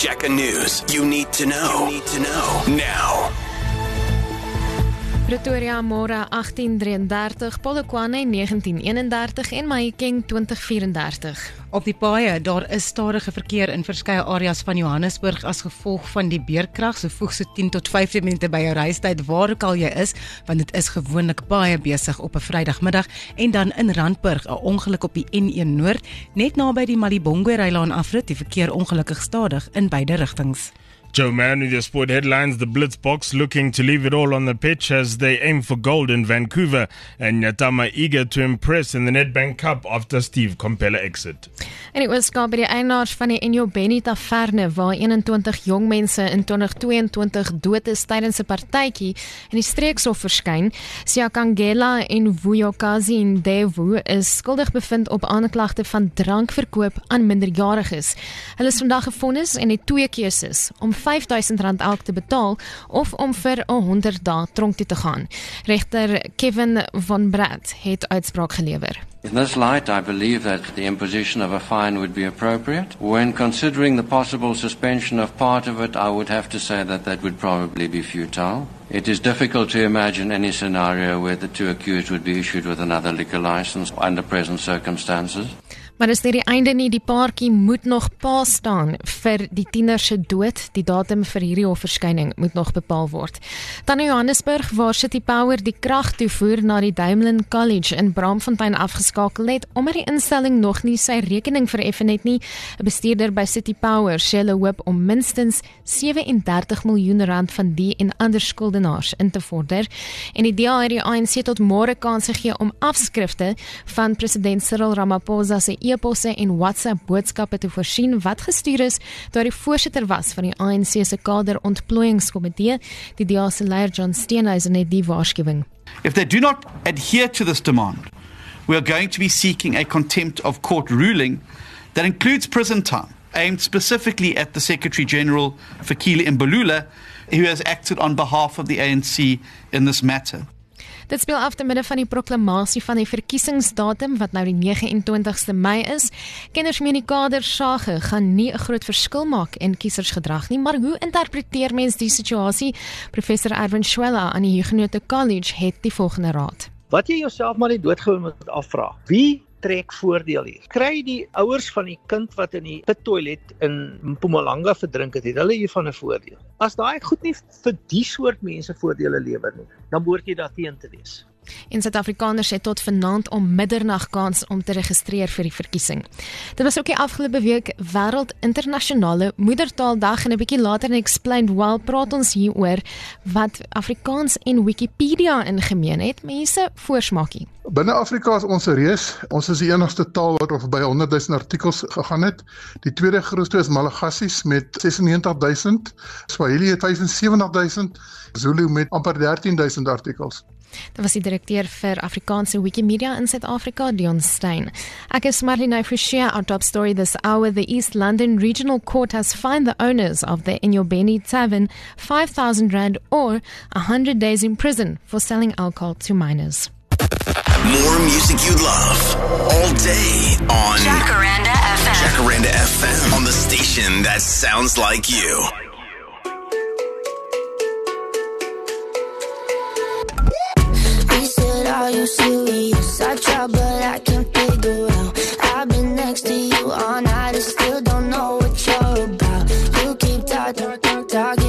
Jacka News. You need to know. You need to know now. Pretoria môre 1833, Polokwane 1931 en Mahikeng 2034. Op die paaie, daar is stadige verkeer in verskeie areas van Johannesburg as gevolg van die beerkrag. So voeg so 10 tot 15 minute by jou reistyd waar ook al jy is, want dit is gewoonlik baie besig op 'n Vrydagmiddag en dan in Randburg, 'n ongeluk op die N1 Noord, net naby die Malibongwe Rylaan afrit, die verkeer ongelukkig stadig in beide rigtings. Joe Mann with your sport headlines. The Blitzboks looking to leave it all on the pitch as they aim for gold in Vancouver. And Nyatama eager to impress in the Nedbank Cup after Steve Compella exit. En dit was skaap by die eienaars van die Enyo Benny Taverne waar 21 jong mense in 2022 dood is tydens 'n partytjie en die streekshof verskyn. Siakangela en Vuyokazi in Devu is skuldig bevind op aanklagte van drankverkoop aan minderjariges. Hulle is vandag gefonnis en het twee keuses om R5000 elk te betaal of om vir 100 dae tronk toe te gaan. Regter Kevin van Brad het uitspraak gelewer. In this light, I believe that the imposition of a fine would be appropriate. When considering the possible suspension of part of it, I would have to say that that would probably be futile. It is difficult to imagine any scenario where the two accused would be issued with another liquor license under present circumstances. Maar is dit die einde nie die paartjie moet nog pa staan vir die tiener se dood. Die datum vir hierdie hofverskyning moet nog bepaal word. Dan in Johannesburg waar City Power die krag toevoer na die Daimlin College in Braamfontein afgeskakel het omdat die instelling nog nie sy rekening vereffen het nie. 'n Bestuurder by City Power sê hulle hoop om minstens 37 miljoen rand van die en ander skuldenaars in te vorder. En die DA het die ANC tot môre kans gegee om afskrifte van president Cyril Ramaphosa se e-posse en WhatsApp boodskappe te voorsien wat gestuur is deur die voorsitter was van die ANC se kader ontplooiingskomitee, die DA se leier John Steenhuisen het die waarskuwing. If they do not adhere to this demand, we are going to be seeking a contempt of court ruling that includes prison time aimed specifically at the Secretary General Fakile Mbalula who has acted on behalf of the ANC in this matter. Dit speel af te midde van die proklamasie van die verkiesingsdatum wat nou die 29ste Mei is. Kenners meen die kader sage gaan nie 'n groot verskil maak in kiesersgedrag nie, maar hoe interpreteer mens die situasie? Professor Erwin Schwella aan die Huguenot College het die volgende raad. Wat jy jouself maar net doodgewoon moet afvra. Wie trek voordeel hier. Kry die ouers van die kind wat in die pittoilet in Mpumalanga verdrink het, het hulle hiervan 'n voordeel. As daai goed nie vir die soort mense voordele lewer nie, dan behoort jy daarteen te wees. In Suid-Afrikaners het tot vanaand om middernag kans om te registreer vir die verkiesing. Dit was ook die afgelope week wêreld internasionale moedertaaldag en 'n bietjie later in Explained While praat ons hieroor wat Afrikaans en Wikipedia in gemeen het. Mense voorsmaakie. Binne Afrika is ons 'n reus. Ons is die enigste taal wat oor by 100 000 artikels gegaan het. Die tweede grootste is Malagasy met 96 000, Swahili het 75 000, Zulu met amper 13 000 artikels. Dit was die direkteur vir Afrikaanse Wikimedia in Suid-Afrika, Dion Stein. Ek is Marlene Forshare our top story this hour. The East London Regional Court has fined the owners of the Inyobeni Tavern 5000 rand or 100 days in prison for selling alcohol to minors. More music you love all day on Jacaranda FM. Jacaranda FM on the station that sounds like you. too serious. I try but I can't figure out. I've been next to you all night I still don't know what you're about. You keep talking, talking